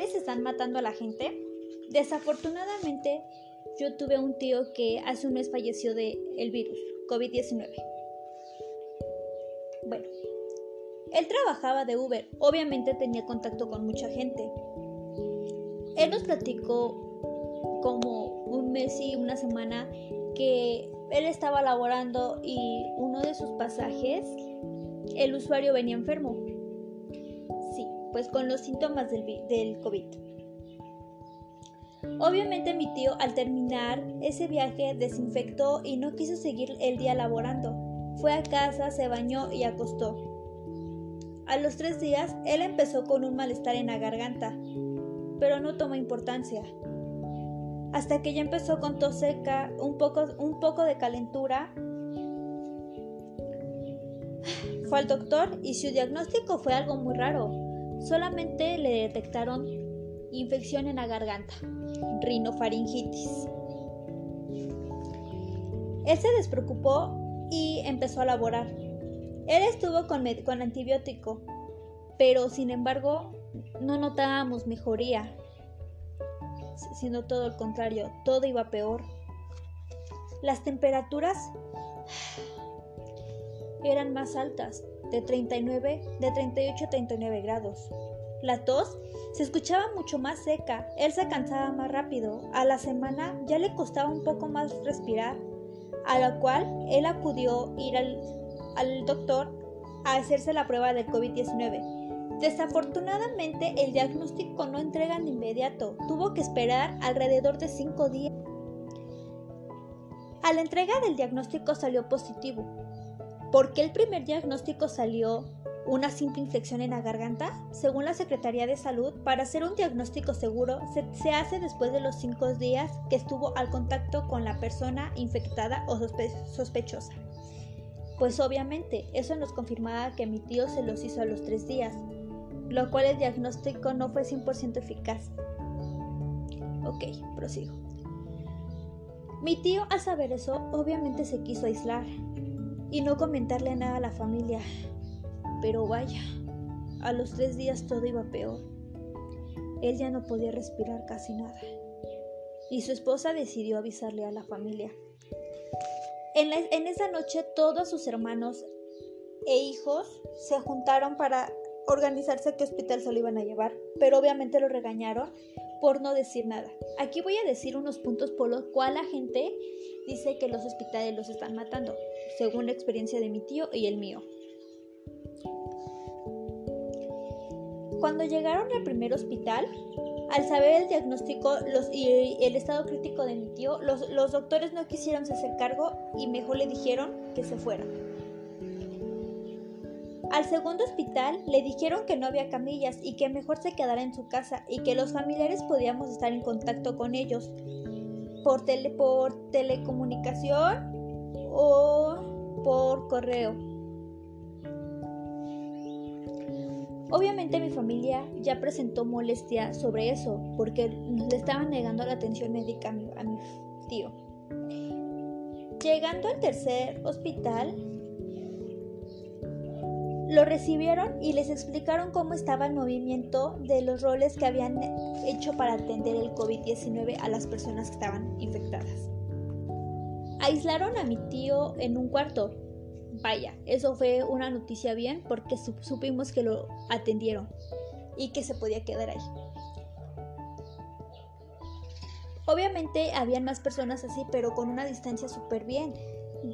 están matando a la gente? Desafortunadamente, yo tuve un tío que hace un mes falleció de el virus COVID-19. Bueno, él trabajaba de Uber, obviamente tenía contacto con mucha gente. Él nos platicó como un mes y una semana que él estaba laborando y uno de sus pasajes, el usuario venía enfermo. Pues con los síntomas del, del COVID. Obviamente mi tío al terminar ese viaje desinfectó y no quiso seguir el día laborando. Fue a casa, se bañó y acostó. A los tres días él empezó con un malestar en la garganta, pero no tomó importancia. Hasta que ya empezó con tos seca, un poco, un poco de calentura. Fue al doctor y su diagnóstico fue algo muy raro. Solamente le detectaron infección en la garganta rinofaringitis. Él se despreocupó y empezó a laborar. Él estuvo con, con antibiótico, pero sin embargo no notábamos mejoría, sino todo el contrario, todo iba peor. Las temperaturas eran más altas, de 39, de 38 a 39 grados. La tos se escuchaba mucho más seca, él se cansaba más rápido, a la semana ya le costaba un poco más respirar, a lo cual él acudió ir al, al doctor a hacerse la prueba del COVID-19. Desafortunadamente el diagnóstico no entrega de inmediato, tuvo que esperar alrededor de 5 días. A la entrega del diagnóstico salió positivo. ¿Por qué el primer diagnóstico salió una simple infección en la garganta? Según la Secretaría de Salud, para hacer un diagnóstico seguro se, hace después de los cinco días que estuvo al contacto con la persona infectada o sospechosa. Pues obviamente eso nos confirmaba que mi tío se los hizo a los tres días, lo cual el diagnóstico no fue 100% eficaz. Ok, prosigo. Mi tío al saber eso obviamente se quiso aislar y no comentarle nada a la familia, pero vaya, a los tres días todo iba peor. Él ya no podía respirar casi nada. Y su esposa decidió avisarle a la familia. En, esa noche todos sus hermanos e hijos se juntaron para organizarse qué hospital se lo iban a llevar, pero obviamente lo regañaron por no decir nada. Aquí voy a decir unos puntos por los cuales la gente dice que los hospitales los están matando, según la experiencia de mi tío y el mío. Cuando llegaron al primer hospital, al saber el diagnóstico y el estado crítico de mi tío, los, los doctores no quisieron hacer cargo y mejor le dijeron que se fuera. Al segundo hospital le dijeron que no había camillas y que mejor se quedara en su casa y que los familiares podíamos estar en contacto con ellos por, tele, por telecomunicación o por correo. Obviamente mi familia ya presentó molestia sobre eso porque le estaban negando la atención médica a mi, tío. Llegando al tercer hospital, lo recibieron y les explicaron cómo estaba el movimiento de los roles que habían hecho para atender el COVID-19 a las personas que estaban infectadas. Aislaron a mi tío en un cuarto, Vaya, eso fue una noticia bien porque supimos que lo atendieron y que se podía quedar ahí. Obviamente habían más personas así, pero con una distancia súper bien.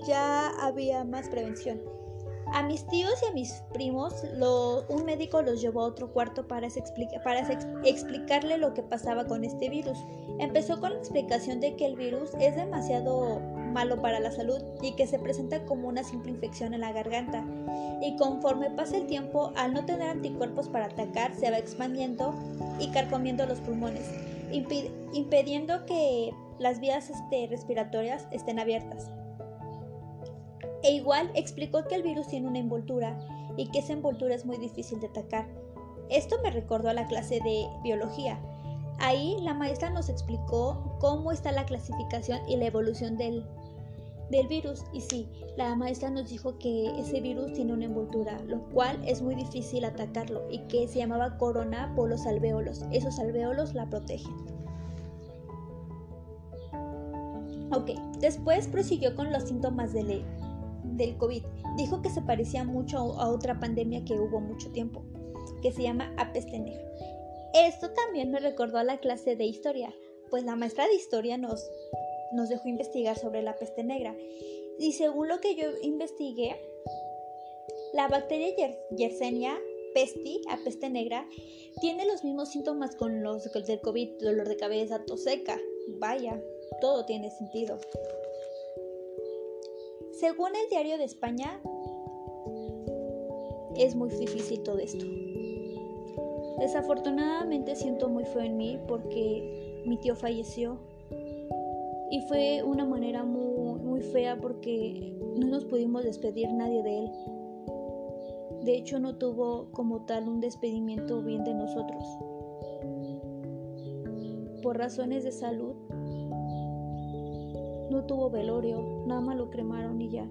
Ya había más prevención. A mis tíos y a mis primos, un médico los llevó a otro cuarto para, explicarle lo que pasaba con este virus. Empezó con la explicación de que el virus es demasiado malo para la salud y que se presenta como una simple infección en la garganta. Y conforme pasa el tiempo, al no tener anticuerpos para atacar, se va expandiendo y carcomiendo los pulmones, impidiendo que las vías este, respiratorias estén abiertas. E igual explicó que el virus tiene una envoltura y que esa envoltura es muy difícil de atacar. Esto me recordó a la clase de biología, Ahí la maestra nos explicó cómo está la clasificación y la evolución del, del virus y sí, la maestra nos dijo que ese virus tiene una envoltura, lo cual es muy difícil atacarlo y que se llamaba corona por los alvéolos. Esos alvéolos la protegen. Ok, después prosiguió con los síntomas del, del COVID. Dijo que se parecía mucho a otra pandemia que hubo mucho tiempo, que se llama apeste negra. Esto también me recordó a la clase de historia, pues la maestra de historia nos nos dejó investigar sobre la peste negra. Y según lo que yo investigué, la bacteria Yersinia pesti, a peste negra, tiene los mismos síntomas con los del COVID, dolor de cabeza, tos seca. Vaya, todo tiene sentido. Según el diario de España, es muy difícil todo esto. Desafortunadamente siento muy feo en mí porque mi tío falleció y fue una manera muy, muy fea porque no nos pudimos despedir nadie de él. De hecho no tuvo como tal un despedimiento bien de nosotros. Por razones de salud no tuvo velorio, nada más lo cremaron y ya.